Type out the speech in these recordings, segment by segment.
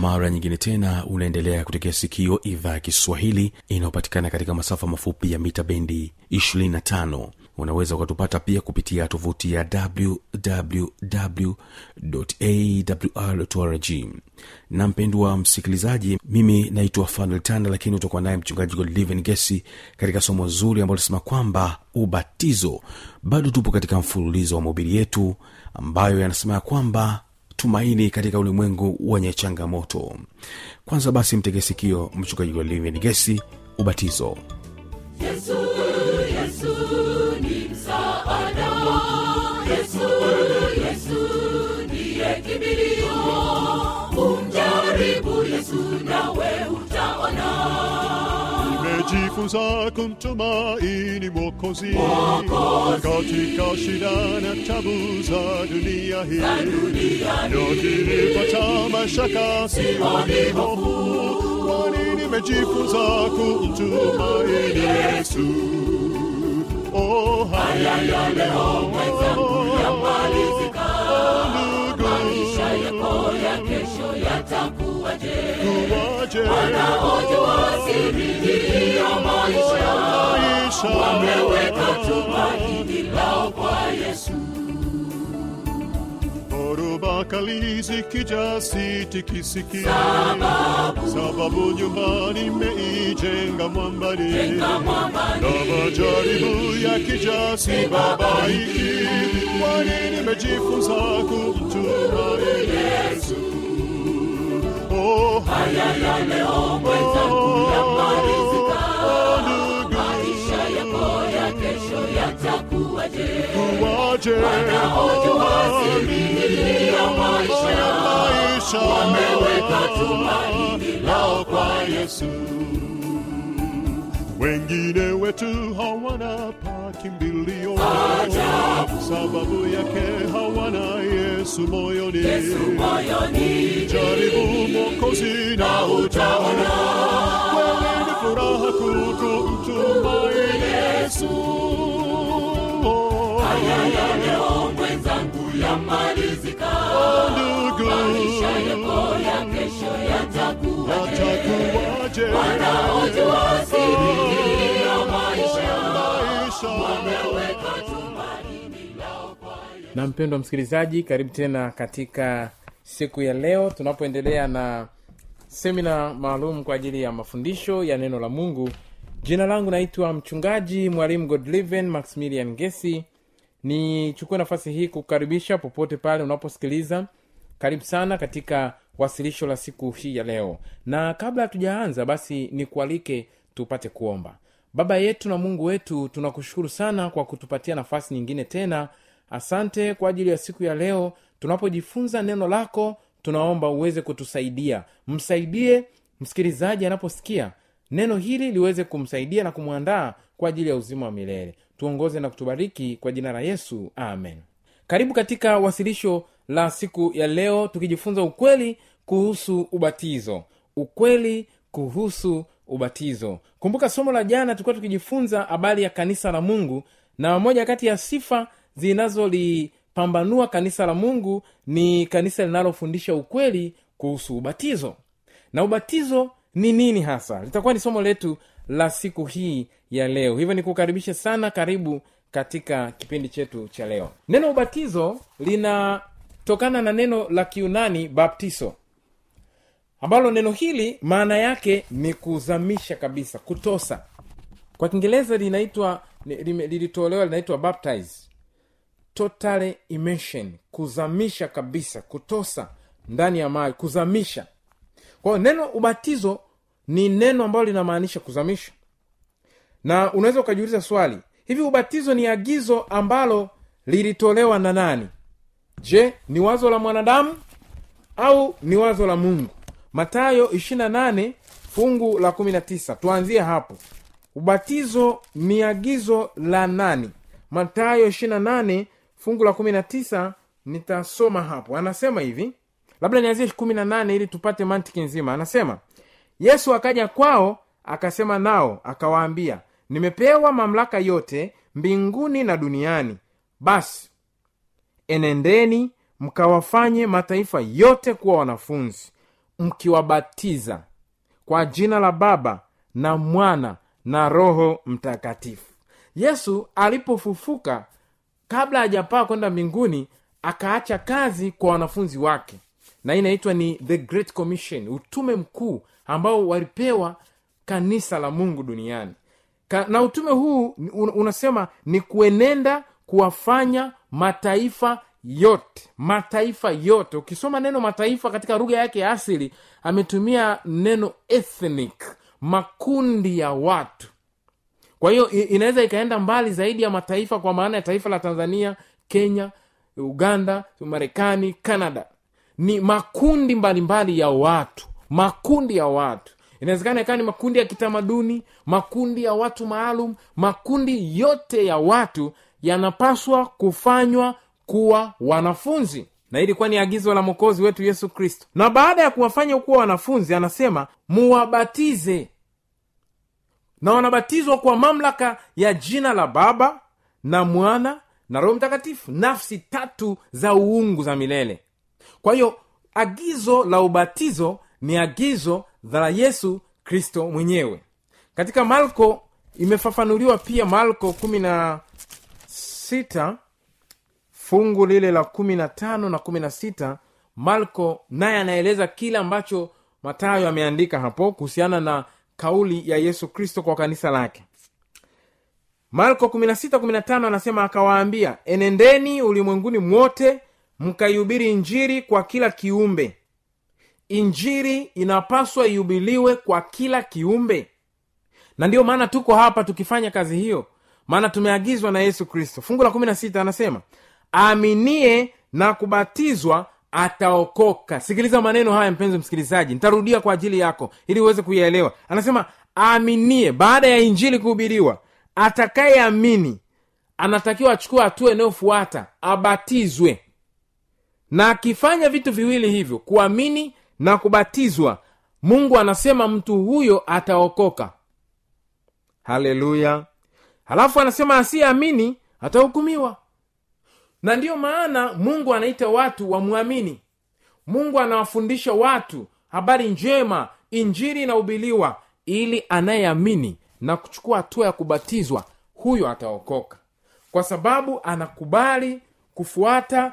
mara nyingine tena unaendelea kutekea sikio idhaa ya kiswahili inayopatikana katika masafa mafupi ya mita bendi 25 unaweza ukatupata pia kupitia tovuti ya wwwawrrg na mpendwa msikilizaji mimi naitwa fanuel tanda lakini utakuwa naye mchungaji godliven gesi katika somo zuri ambalo inasema kwamba ubatizo bado tupo katika mfululizo wa mahubiri yetu ambayo yanasema ya kwamba tumaini katika ulimwengu wenye changamoto. Kwanza basi mtegesikio mchungaji wa livin gesi ubatizo. Yesu yesu yesu yesu nawe nimejifunza kumtumaini mwokozi. Katika shida na tabu za dunia hii. Yokinipata mashaka. Sioni hofu. Kwani nimejifunza kumtumaini yesu? Oh, haya ya leo mwenzangu yamalizika. Ndugu. Maisha yako ya kesho yatakuwaje kuwaje wanaojua siri hii ya maisha. Maisha wameweka tumaini lao kwa yesu. Dhoruba kali zikija sitikisiki, sababu. Nyumbani meijenga mwambani, na majaribu yakija sibabaiki, kwani nimejifunza kumtumaini Yesu. Haya ya leo mwenzangu maisha yako ya kesho yatakuwaje kuwaje wanaojua siri ya maisha wameweka tumaini lao kwa Yesu. Wengine wetu hawana pa kimbilio, sababu yake hawana Yesu moyoni. moyoni. Jaribu Mwokozi na utaona. Wewe ni furaha kuu kumtumaini Yesu. ya leo mwenzangu yamalizika. Ndugu, maisha yako ya kesho yatakuwaje? Wanaojua na mpendwa msikilizaji karibu tena katika siku ya leo tunapoendelea na semina maalum kwa ajili ya mafundisho ya neno la mungu. Jina langu naitwa mchungaji mwalimu godliven maximilian gesi nichukue nafasi hii kukaribisha popote pale unaposikiliza. Karibu sana katika wasilisho la siku hii ya leo. Na kabla hatujaanza basi nikualike tupate kuomba. Baba yetu na mungu wetu tunakushukuru sana kwa kutupatia nafasi nyingine tena asante kwa ajili ya siku ya leo. Tunapojifunza neno lako tunaomba uweze kutusaidia. Msaidie msikilizaji anaposikia neno hili liweze kumsaidia na kumwandaa kwa ajili ya uzima wa milele. Tuongoze na kutubariki kwa jina la yesu. Amen. Karibu katika wasilisho la siku ya leo tukijifunza ukweli kuhusu ubatizo. Ukweli kuhusu ubatizo. Kumbuka somo la jana tulikuwa tukijifunza habari ya kanisa la mungu na moja kati ya sifa zinazolipambanua kanisa la mungu ni kanisa linalofundisha ukweli kuhusu ubatizo. Na ubatizo ni nini hasa? Litakuwa ni somo letu la siku hii ya leo. Hivyo nikukaribishe sana karibu katika kipindi chetu cha leo. Neno ubatizo linatokana na neno la kiunani baptiso ambalo neno hili maana yake ni kuzamisha kabisa kutosa. Kwa kiingereza linaitwa lilitolewa linaitwa baptize total immersion kuzamisha kabisa kutosa ndani ya maji kuzamisha. Kwa neno ubatizo ni neno ambalo linamaanisha kuzamisha. Na unaweza ukajiuliza swali hivi ubatizo ni agizo ambalo lilitolewa na nani? Je ni wazo la mwanadamu au ni wazo la mungu? Matayo 28 fungu la 19 tuanzie hapo. Ubatizo ni agizo la nani? Matayo 28 fungu la 19 nitasoma hapo. Anasema hivi labda nianzie 18 ili tupate mantiki nzima. Anasema yesu akaja kwao akasema nao akawaambia nimepewa mamlaka yote mbinguni na duniani. Basi enendeni mkawafanye mataifa yote kuwa wanafunzi mkiwabatiza kwa jina la baba na mwana na roho mtakatifu. Yesu alipofufuka kabla hajapaa kwenda mbinguni akaacha kazi kwa wanafunzi wake. Na hii inaitwa ni the great commission utume mkuu ambao walipewa kanisa la mungu duniani. Ka, na utume huu un, unasema ni kuenenda kuwafanya mataifa yote mataifa yote. Ukisoma neno mataifa katika lugha yake ya asili ametumia neno ethnic makundi ya watu kwa hiyo inaweza ikaenda mbali zaidi ya mataifa kwa maana ya taifa la tanzania kenya uganda marekani canada. Ni makundi mbalimbali mbali ya watu makundi ya watu. Inawezekana ikawa ni makundi ya kitamaduni makundi ya watu maalum makundi yote ya watu yanapaswa kufanywa kuwa wanafunzi. Na ilikuwa ni agizo la mwokozi wetu yesu kristo. Na baada ya kuwafanya kuwa wanafunzi anasema muwabatize na wanabatizwa kwa mamlaka ya jina la baba na mwana na roho mtakatifu nafsi tatu za uungu za milele. Kwa hiyo agizo la ubatizo ni agizo la yesu kristo mwenyewe. Katika marko imefafanuliwa pia na sita fungu lile la kumi na tano na naye anaeleza kile ambacho matayo ameandika hapo kuhusiana na kauli ya yesu kristo kwa kanisa lake. Marko 16:15 anasema akawaambia enendeni ulimwenguni mwote mkaihubiri injiri kwa kila kiumbe. Injiri inapaswa ihubiliwe kwa kila kiumbe. Na ndiyo maana tuko hapa tukifanya kazi hiyo maana tumeagizwa na yesu kristo. Fungu la 16 anasema aaminie na kubatizwa ataokoka. Sikiliza maneno haya mpenzi msikilizaji nitarudia kwa ajili yako ili uweze kuyaelewa. Anasema aaminie baada ya injili kuhubiriwa atakayeamini anatakiwa achukua hatua inayofuata abatizwe. Na akifanya vitu viwili hivyo kuamini na kubatizwa mungu anasema mtu huyo ataokoka. Haleluya. Halafu anasema asiyeamini atahukumiwa na ndiyo maana mungu anaita watu wamwamini. Mungu anawafundisha watu habari njema injiri inahubiliwa ili anayeamini na kuchukua hatua ya kubatizwa huyo ataokoka. Kwa sababu anakubali kufuata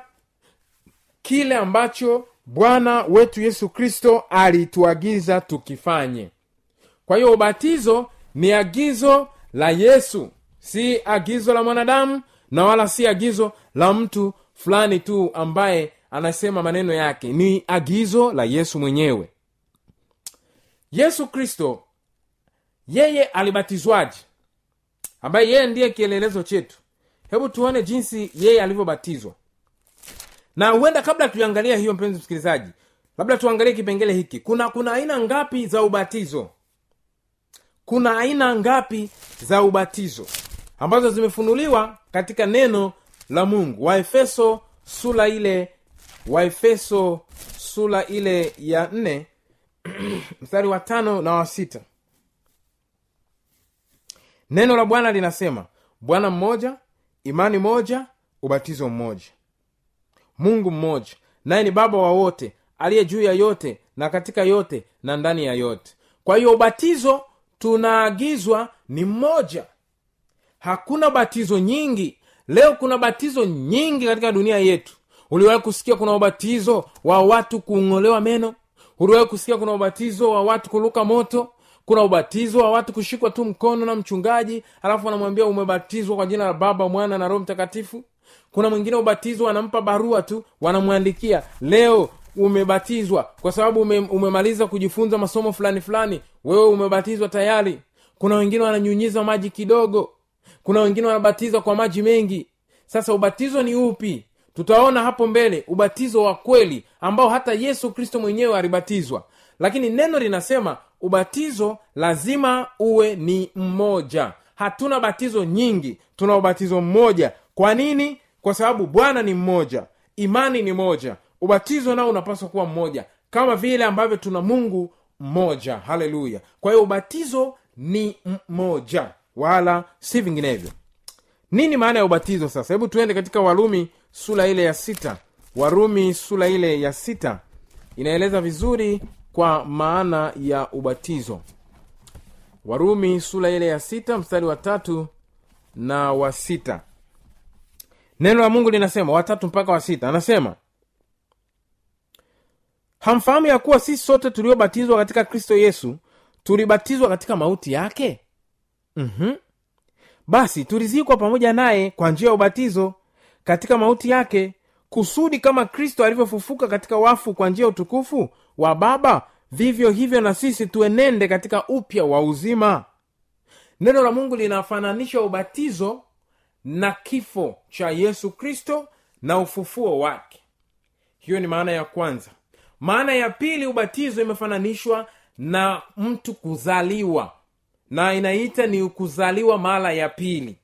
kile ambacho bwana wetu yesu kristo alituagiza tukifanye. Kwa hiyo ubatizo ni agizo la yesu si agizo la mwanadamu na wala si agizo la mtu fulani tu ambaye anasema maneno yake. Ni agizo la yesu mwenyewe. Yesu kristo yeye alibatizwaje? Ambaye yeye ndiye kielelezo chetu. Hebu tuone jinsi yeye alivyobatizwa. Na huenda kabla tuiangalia hiyo mpenzi msikilizaji labda tuangalie kipengele hiki. Kuna kuna aina ngapi za ubatizo? Kuna aina ngapi za ubatizo ambazo zimefunuliwa katika neno la mungu. Waefeso sula ile waefeso sula ile ya nne mstari wa tano na wa sita. Neno la bwana linasema bwana mmoja imani moja ubatizo mmoja mungu mmoja naye ni baba wa wote aliye juu ya yote na katika yote na ndani ya yote. Kwa hiyo ubatizo tunaagizwa ni mmoja hakuna batizo nyingi. Leo kuna batizo nyingi katika dunia yetu. Uliwahi kusikia kuna ubatizo wa watu kung'olewa meno? Uliwahi kusikia kuna ubatizo wa watu kuruka moto? Kuna ubatizo wa watu kushikwa tu mkono na mchungaji alafu anamwambia umebatizwa kwa jina la baba mwana na roho mtakatifu? Kuna mwingine ubatizo wanampa barua tu wanamwandikia leo umebatizwa kwa sababu ume, umemaliza kujifunza masomo fulani fulani. Wewe umebatizwa tayari. Kuna wengine wananyunyiza maji kidogo kuna wengine wanabatizwa kwa maji mengi. Sasa ubatizo ni upi? Tutaona hapo mbele ubatizo wa kweli ambao hata yesu kristo mwenyewe alibatizwa. Lakini neno linasema ubatizo lazima uwe ni mmoja. Hatuna batizo nyingi tuna ubatizo mmoja. Kwa nini? Kwa sababu bwana ni mmoja imani ni moja ubatizo nao unapaswa kuwa mmoja kama vile ambavyo tuna mungu mmoja. Haleluya. Kwa hiyo ubatizo ni mmoja wala si vinginevyo. Nini maana ya ubatizo sasa? Hebu tuende katika warumi sura ile ya sita. Warumi sura ile ya sita inaeleza vizuri kwa maana ya ubatizo. Warumi sura ile ya sita mstari wa tatu na wa sita. Neno la mungu linasema watatu mpaka wa sita anasema hamfahamu ya kuwa sisi sote tuliobatizwa katika kristo yesu tulibatizwa katika mauti yake mm-hmm. basi tulizikwa pamoja naye kwa njia ya ubatizo katika mauti yake kusudi kama kristo alivyofufuka katika wafu kwa njia ya utukufu wa baba vivyo hivyo na sisi tuenende katika upya wa uzima. Neno la mungu linafananisha ubatizo na kifo cha yesu kristo na ufufuo wake. Hiyo ni maana ya kwanza. Maana ya pili ubatizo imefananishwa na mtu kuzaliwa na inaita ni kuzaliwa mara ya pili.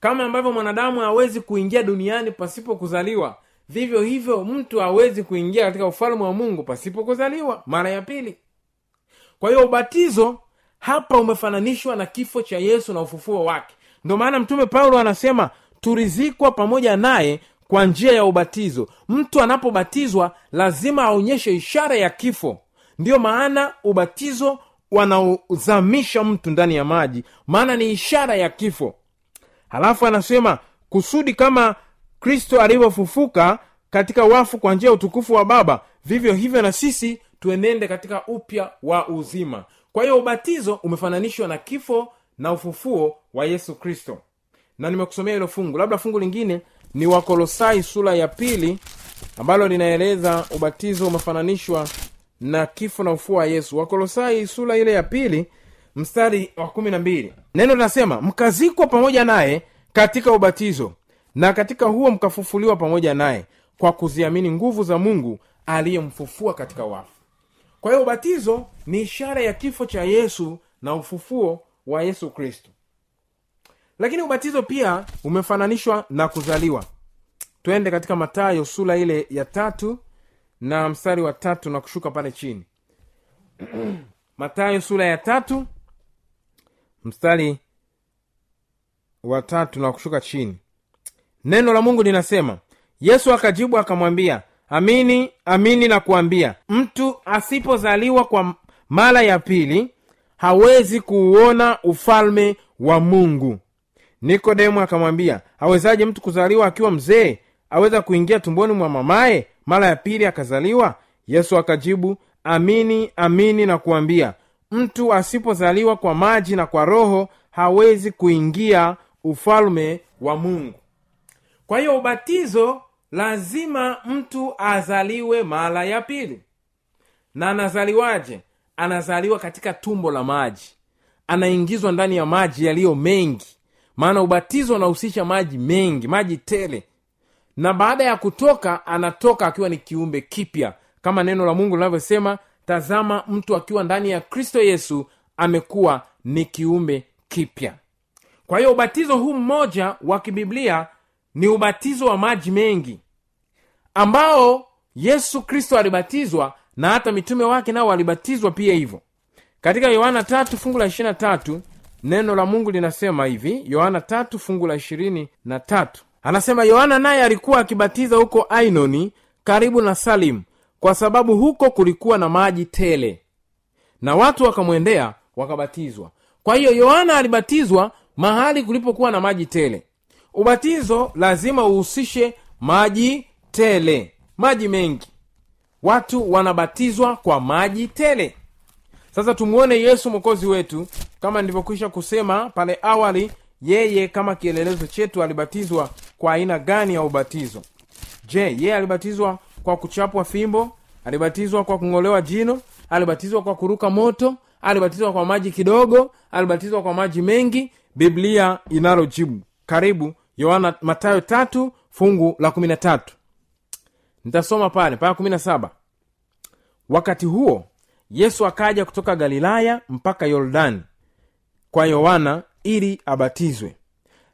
Kama ambavyo mwanadamu hawezi kuingia duniani pasipo kuzaliwa vivyo hivyo mtu hawezi kuingia katika ufalme wa mungu pasipo kuzaliwa mara ya pili. Kwa hiyo ubatizo hapa umefananishwa na kifo cha yesu na ufufuo wake. Ndio maana mtume paulo anasema tulizikwa pamoja naye kwa njia ya ubatizo. Mtu anapobatizwa lazima aonyeshe ishara ya kifo. Ndiyo maana ubatizo wanaozamisha mtu ndani ya maji maana ni ishara ya kifo. Halafu anasema kusudi kama kristo alivyofufuka katika wafu kwa njia ya utukufu wa baba vivyo hivyo na sisi tuenende katika upya wa uzima. Kwa hiyo ubatizo umefananishwa na kifo na ufufuo wa yesu kristo. Na nimekusomea hilo fungu. Labda fungu lingine ni wakolosai sura ya pili ambalo linaeleza ubatizo umefananishwa na kifo na ufuo wa yesu. Wakolosai sura ile ya pili mstari wa kumi na mbili. Neno linasema mkazikwa pamoja naye katika ubatizo na katika huo mkafufuliwa pamoja naye kwa kuziamini nguvu za mungu aliyemfufua katika wafu. Kwa hiyo ubatizo ni ishara ya kifo cha yesu na ufufuo wa yesu kristo. Lakini ubatizo pia umefananishwa na kuzaliwa. Twende katika matayo sura ile ya tatu na mstari wa tatu na kushuka pale chini. Matayo sura ya tatu mstari wa tatu na kushuka chini. Neno la mungu linasema yesu akajibu akamwambia amini amini na kuambia mtu asipozaliwa kwa mara ya pili hawezi kuuona ufalme wa mungu. Nikodemu akamwambia awezaje mtu kuzaliwa akiwa mzee aweza kuingia tumboni mwa mamaye mara ya pili akazaliwa yesu akajibu amini amini na kuambia mtu asipozaliwa kwa maji na kwa roho hawezi kuingia ufalume wa mungu. Kwa hiyo ubatizo lazima mtu azaliwe mara ya pili. Na anazaliwaje? Anazaliwa katika tumbo la maji. Anaingizwa ndani ya maji yaliyo mengi. Maana ubatizo unahusisha maji mengi maji tele na baada ya kutoka anatoka akiwa ni kiumbe kipya. Kama neno la mungu linavyosema tazama mtu akiwa ndani ya kristo yesu amekuwa ni kiumbe kipya. Kwa hiyo ubatizo huu mmoja wa kibiblia ni ubatizo wa maji mengi ambao yesu kristo alibatizwa na hata mitume wake nao walibatizwa pia hivyo. Katika yohana tatu fungu la ishirina tatu neno la mungu linasema hivi yohana tatu fungu la ishirini na tatu anasema yohana naye alikuwa akibatiza huko ainoni karibu na salimu kwa sababu huko kulikuwa na maji tele. Na watu wakamwendea wakabatizwa. Kwa hiyo yohana alibatizwa mahali kulipokuwa na maji tele. Ubatizo lazima uhusishe maji tele maji mengi. Watu wanabatizwa kwa maji tele. Sasa tumuone yesu mwokozi wetu kama nilivyokwisha kusema pale awali yeye kama kielelezo chetu alibatizwa kwa aina gani ya ubatizo? Je yeye alibatizwa kwa kuchapwa fimbo? Alibatizwa kwa kung'olewa jino? Alibatizwa kwa kuruka moto? Alibatizwa kwa maji kidogo? Alibatizwa kwa maji mengi? Biblia inalojibu. Karibu yohana matayo tatu fungu la kumi na tatu. Nitasoma pale mpaka kumi na saba. Wakati huo yesu akaja kutoka galilaya mpaka yordani kwa yohana ili abatizwe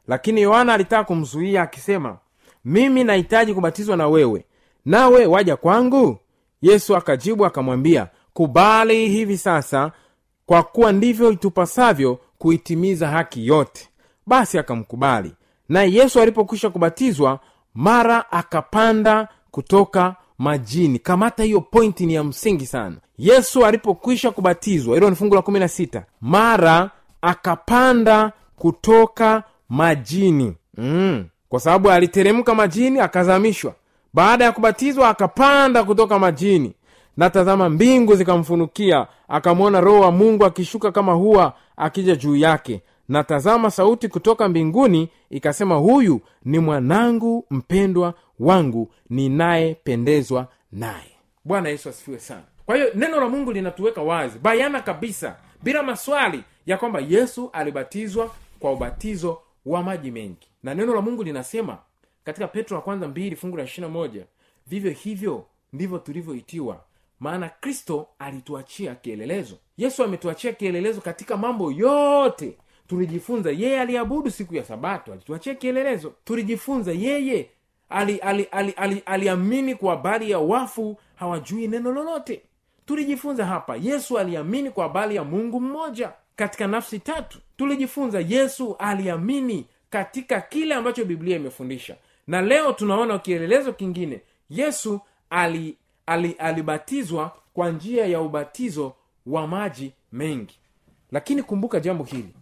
lakini yohana alitaka kumzuia akisema mimi nahitaji kubatizwa na wewe. Nawe waja kwangu? Yesu akajibu akamwambia kubali hivi sasa kwa kuwa ndivyo itupasavyo kuitimiza haki yote. Basi akamkubali. Naye yesu alipokwisha kubatizwa mara akapanda kutoka majini. Kamata hiyo pointi ni ya msingi sana. Yesu alipokwisha kubatizwa hilo ni fungu la kumi na sita. Mara akapanda kutoka majini. Mm. kwa sababu aliteremka majini akazamishwa. Baada ya kubatizwa akapanda kutoka majini. Na tazama mbingu zikamfunukia akamwona roho wa mungu akishuka kama huwa akija juu yake. Na tazama sauti kutoka mbinguni ikasema huyu ni mwanangu mpendwa wangu ninayependezwa naye. Bwana yesu asifiwe sana. Kwa hiyo neno la mungu linatuweka wazi bayana kabisa bila maswali ya kwamba yesu alibatizwa kwa ubatizo wa maji mengi. Na neno la mungu linasema katika petro wa kwanza mbili fungu la ishirina moja vivyo hivyo ndivyo tulivyoitiwa maana kristo alituachia kielelezo. Yesu ametuachia kielelezo katika mambo yote. Tulijifunza yeye aliabudu siku ya sabato alituachia kielelezo. Tulijifunza yeye aliamini ali, ali, ali, ali, ali kwa habari ya wafu hawajui neno lolote. Tulijifunza hapa yesu aliamini kwa habari ya mungu mmoja. Katika nafsi tatu tulijifunza yesu aliamini katika kile ambacho biblia imefundisha. Na leo tunaona kielelezo kingine. Yesu ali, ali, alibatizwa kwa njia ya ubatizo wa maji mengi. Lakini kumbuka jambo hili.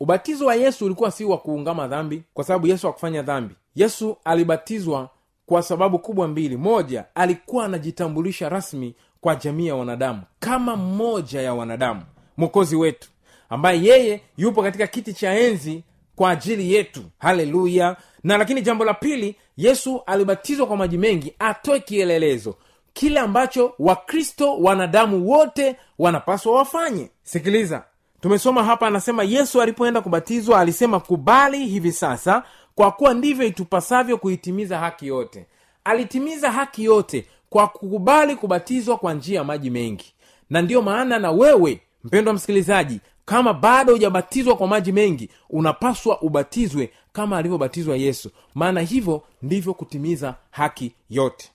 Ubatizo wa yesu ulikuwa si wa kuungama dhambi kwa sababu yesu hakufanya dhambi. Yesu alibatizwa kwa sababu kubwa mbili. Moja alikuwa anajitambulisha rasmi kwa jamii ya wanadamu kama mmoja ya wanadamu mwokozi wetu ambaye yeye yupo katika kiti cha enzi kwa ajili yetu. Haleluya. Na lakini jambo la pili yesu alibatizwa kwa maji mengi atoe kielelezo. Kile ambacho wakristo wanadamu wote wanapaswa wafanye. Sikiliza tumesoma hapa anasema yesu alipoenda kubatizwa alisema kubali hivi sasa kwa kuwa ndivyo itupasavyo kuitimiza haki yote. Alitimiza haki yote kwa kukubali kubatizwa kwa njia ya maji mengi. Na ndiyo maana na wewe mpendwa msikilizaji kama bado hujabatizwa kwa maji mengi unapaswa ubatizwe kama alivyobatizwa yesu. Maana hivyo ndivyo kutimiza haki yote.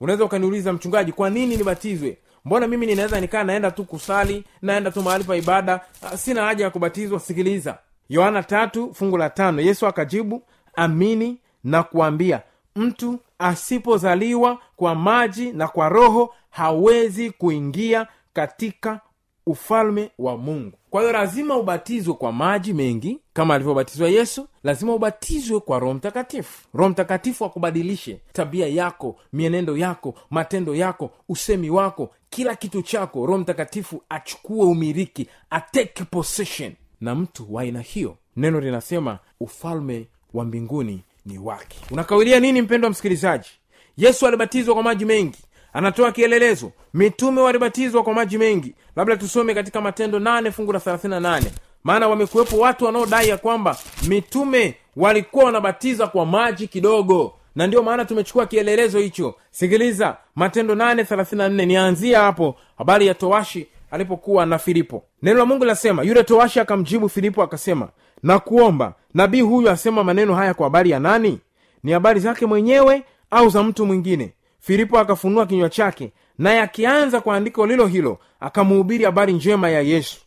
Unaweza ukaniuliza mchungaji kwa nini nibatizwe? Mbona mimi ninaweza nikaa naenda tu kusali naenda tu mahali pa ibada? Sina haja ya kubatizwa sikiliza. Yohana tatu fungu la tano. Yesu akajibu amini na kuambia mtu asipozaliwa kwa maji na kwa roho hawezi kuingia katika ufalme wa mungu. Kwa hiyo lazima ubatizwe kwa maji mengi kama alivyobatizwa yesu lazima ubatizwe kwa roho mtakatifu. Roho mtakatifu akubadilishe tabia yako mienendo yako matendo yako usemi wako kila kitu chako. Roho mtakatifu achukue umiliki atake possession. Na mtu wa aina hiyo neno linasema ufalme wa mbinguni ni wake. Unakawilia nini mpendwa msikilizaji? Yesu alibatizwa kwa maji mengi anatoa kielelezo. Mitume walibatizwa kwa maji mengi. Labda tusome katika matendo nane fungu la 38 maana wamekuwepo watu wanaodai ya kwamba mitume walikuwa wanabatiza kwa maji kidogo. Na ndio maana tumechukua kielelezo hicho. Sikiliza matendo 834 nianzia hapo. Habari ya towashi alipokuwa na filipo. Neno la mungu linasema yule towashi akamjibu filipo akasema na kuomba nabii huyu asema maneno haya kwa habari ya nani? Ni habari zake mwenyewe au za mtu mwingine filipo akafunua kinywa chake naye akianza kwa andiko lilo hilo akamuhubiri habari njema ya yesu.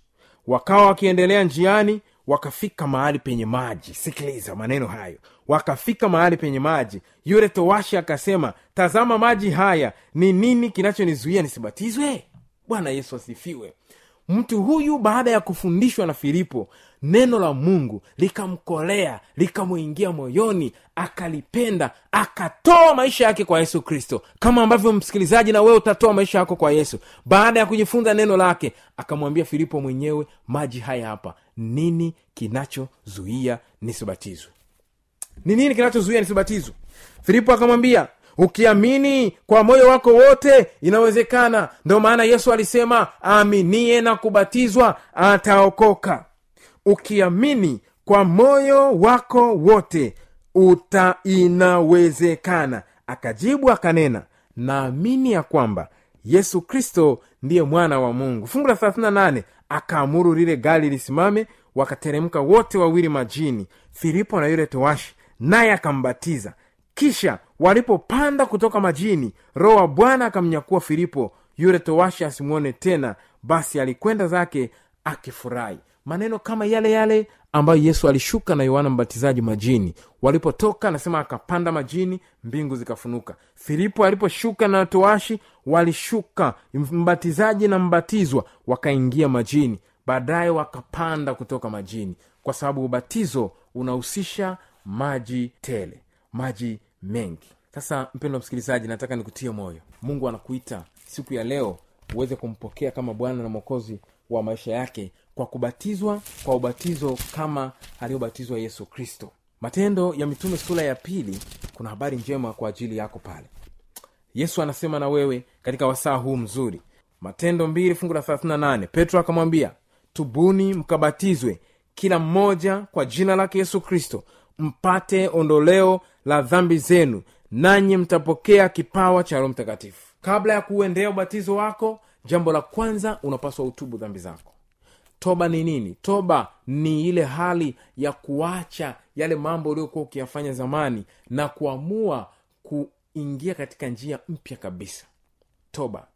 Wakawa wakiendelea njiani wakafika mahali penye maji. Sikiliza maneno hayo. Wakafika mahali penye maji. Yule towashi akasema tazama maji haya ni nini kinachonizuia nisibatizwe? Bwana yesu asifiwe. Mtu huyu baada ya kufundishwa na filipo neno la mungu likamkolea likamwingia moyoni akalipenda akatoa maisha yake kwa yesu kristo. Kama ambavyo msikilizaji na wewe utatoa maisha yako kwa yesu. Baada ya kujifunza neno lake akamwambia filipo mwenyewe maji haya hapa nini kinachozuia nisibatizwe? Ni nini kinachozuia nisibatizwe? Filipo akamwambia ukiamini kwa moyo wako wote inawezekana. Ndio maana yesu alisema aaminie na kubatizwa ataokoka ukiamini kwa moyo wako wote uta inawezekana akajibu akanena naamini ya kwamba yesu kristo ndiye mwana wa mungu. Fungu la 38 akaamuru lile gari lisimame wakateremka wote wawili majini filipo na yule towashi naye akambatiza. Kisha walipopanda kutoka majini roho wa bwana akamnyakua filipo yule towashi asimwone tena basi alikwenda zake akifurahi maneno kama yale yale ambayo yesu alishuka na yohana mbatizaji majini. Walipotoka anasema akapanda majini mbingu zikafunuka. Filipo aliposhuka na toashi walishuka. Mbatizaji na mbatizwa wakaingia majini. Baadaye wakapanda kutoka majini. Kwa sababu ubatizo unahusisha maji tele maji mengi. Sasa mpendo msikilizaji nataka nikutie moyo. Mungu anakuita siku ya leo uweze kumpokea kama bwana na mwokozi wa maisha yake kwa kubatizwa kwa ubatizo kama aliyobatizwa yesu kristo. Matendo ya mitume sura ya pili kuna habari njema kwa ajili yako pale. Yesu anasema na wewe katika wasaa huu mzuri. Matendo mbili fungu la 38 petro akamwambia tubuni mkabatizwe kila mmoja kwa jina lake yesu kristo mpate ondoleo la dhambi zenu nanyi mtapokea kipawa cha roho mtakatifu. Kabla ya kuuendea ubatizo wako jambo la kwanza unapaswa utubu dhambi zako. Toba ni nini? Toba ni ile hali ya kuacha yale mambo uliokuwa ukiyafanya zamani na kuamua kuingia katika njia mpya kabisa. Toba.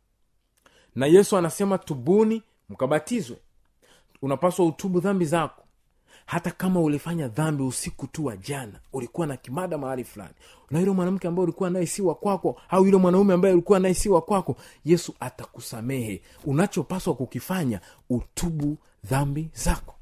Na yesu anasema tubuni mkabatizwe. Unapaswa utubu dhambi zako hata kama ulifanya dhambi usiku tu wa jana ulikuwa na kimada mahali fulani. Na yule mwanamke ambaye ulikuwa naye si wa kwako au yule mwanaume ambaye ulikuwa naye si wa kwako yesu atakusamehe. Unachopaswa kukifanya utubu dhambi zako.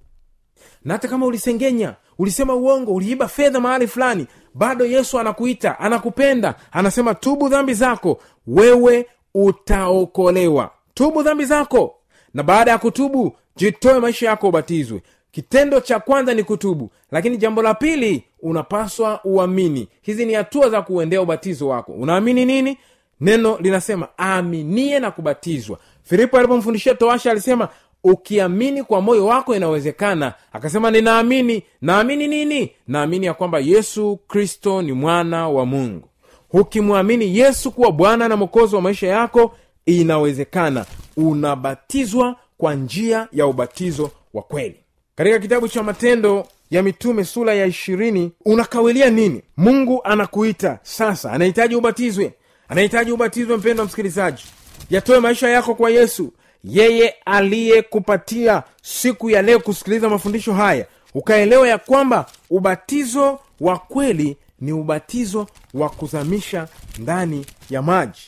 Na hata kama ulisengenya ulisema uongo uliiba fedha mahali fulani bado yesu anakuita anakupenda anasema tubu dhambi zako wewe utaokolewa. Tubu dhambi zako. Na baada ya kutubu jitoe maisha yako ubatizwe kitendo cha kwanza ni kutubu lakini jambo la pili unapaswa uamini. Hizi ni hatua za kuendea ubatizo wako. Unaamini nini? Neno linasema aaminie na kubatizwa. Filipo alipomfundishia toasha alisema ukiamini kwa moyo wako inawezekana. Akasema ninaamini. Naamini nini? Naamini ya kwamba yesu kristo ni mwana wa mungu. Ukimwamini yesu kuwa bwana na mwokozi wa maisha yako inawezekana. Unabatizwa kwa njia ya ubatizo wa kweli katika kitabu cha matendo ya mitume sura ya ishirini unakawilia nini? Mungu anakuita sasa. Anahitaji ubatizwe anahitaji ubatizwe mpendo wa msikilizaji. Yatoe maisha yako kwa yesu. Yeye aliyekupatia siku ya leo kusikiliza mafundisho haya. Ukaelewa ya kwamba ubatizo wa kweli ni ubatizo wa kuzamisha ndani ya maji.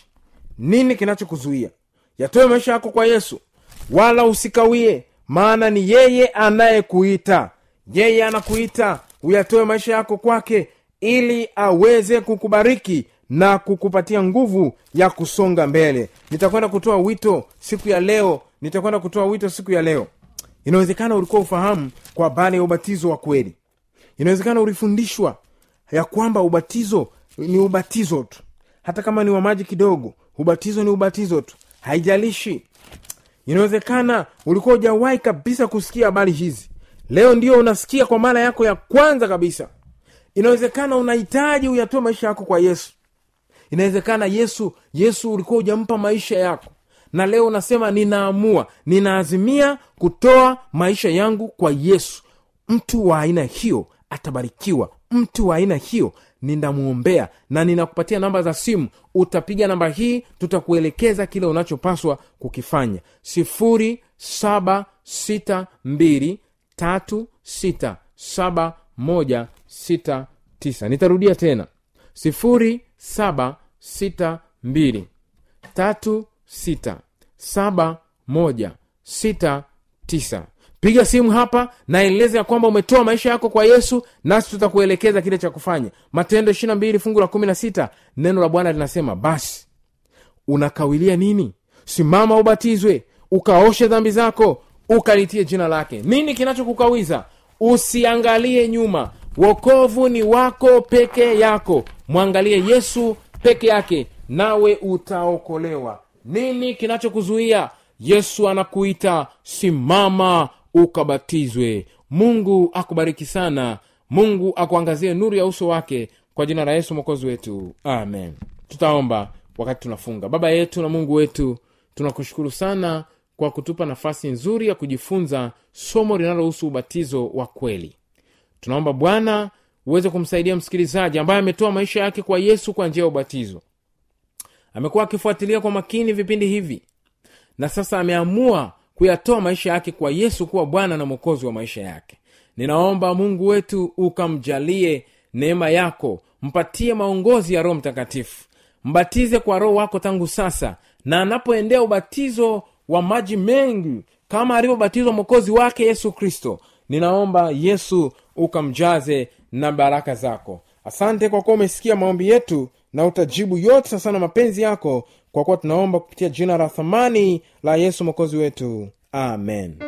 Nini kinachokuzuia? Yatoe maisha yako kwa yesu. Wala usikawie maana ni yeye anayekuita. Yeye anakuita uyatoe maisha yako kwake ili aweze kukubariki na kukupatia nguvu ya kusonga mbele. Nitakwenda kutoa wito siku ya leo. Nitakwenda kutoa wito siku ya leo. Inawezekana ulikuwa ufahamu kwa habari ya ubatizo wa kweli. Inawezekana ulifundishwa ya kwamba ubatizo ni ubatizo tu. Hata kama ni wa maji kidogo ubatizo ni ubatizo tu. Haijalishi inawezekana ulikuwa ujawahi kabisa kusikia habari hizi. Leo ndio unasikia kwa mara yako ya kwanza kabisa. Inawezekana unahitaji uyatoe maisha yako kwa yesu. Inawezekana yesu yesu ulikuwa ujampa maisha yako. Na leo unasema ninaamua ninaazimia kutoa maisha yangu kwa yesu. Mtu wa aina hiyo atabarikiwa. Mtu wa aina hiyo ninamwombea na ninakupatia namba za simu utapiga namba hii tutakuelekeza kile unachopaswa kukifanya. Sifuri saba sita mbili tatu sita saba moja sita tisa. Nitarudia tena. Sifuri saba sita mbili tatu sita saba moja sita tisa piga simu hapa naeleza ya kwamba umetoa maisha yako kwa yesu nasi tutakuelekeza kile cha kufanya. Matendo ishirina mbili fungu la kumi na sita neno la bwana linasema basi unakawilia nini? Simama ubatizwe ukaoshe dhambi zako ukalitie jina lake. Nini kinachokukawiza? Usiangalie nyuma. Wokovu ni wako peke yako. Mwangalie yesu peke yake nawe utaokolewa. Nini kinachokuzuia? Yesu anakuita simama ukabatizwe. Mungu akubariki sana. Mungu akuangazie nuru ya uso wake. Kwa jina la yesu mwokozi wetu. Amen. Tutaomba wakati tunafunga. Baba yetu na mungu wetu tunakushukuru sana kwa kutupa nafasi nzuri ya kujifunza somo linalohusu ubatizo wa kweli. Tunaomba bwana uweze kumsaidia msikilizaji ambaye ametoa maisha yake kwa yesu kwa njia ya ubatizo. Amekuwa akifuatilia kwa makini vipindi hivi na sasa ameamua kuyatoa maisha yake kwa yesu kuwa bwana na mwokozi wa maisha yake. Ninaomba mungu wetu ukamjalie neema yako mpatie maongozi ya roho mtakatifu mbatize kwa roho wako tangu sasa na anapoendea ubatizo wa maji mengi kama alivyobatizwa mwokozi wake yesu kristo. Ninaomba yesu ukamjaze na baraka zako. Asante kwa kuwa umesikia maombi yetu na utajibu yote sasana mapenzi yako kwa kuwa tunaomba kupitia jina la thamani la yesu mwokozi wetu. Amen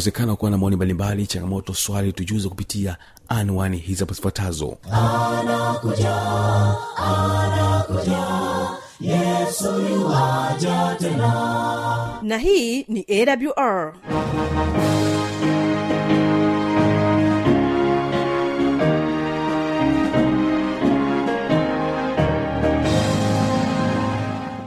yawezekana kuwa na maoni mbalimbali changamoto swali tujuze kupitia anwani hizi hapo zifuatazo. Na hii ni awr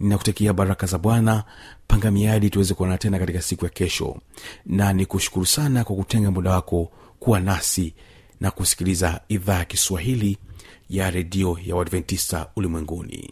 ninakutakia baraka za bwana panga miadi tuweze kuonana tena katika siku ya kesho. Na nikushukuru sana kwa kutenga muda wako kuwa nasi na kusikiliza idhaa ya kiswahili ya redio ya uadventista ulimwenguni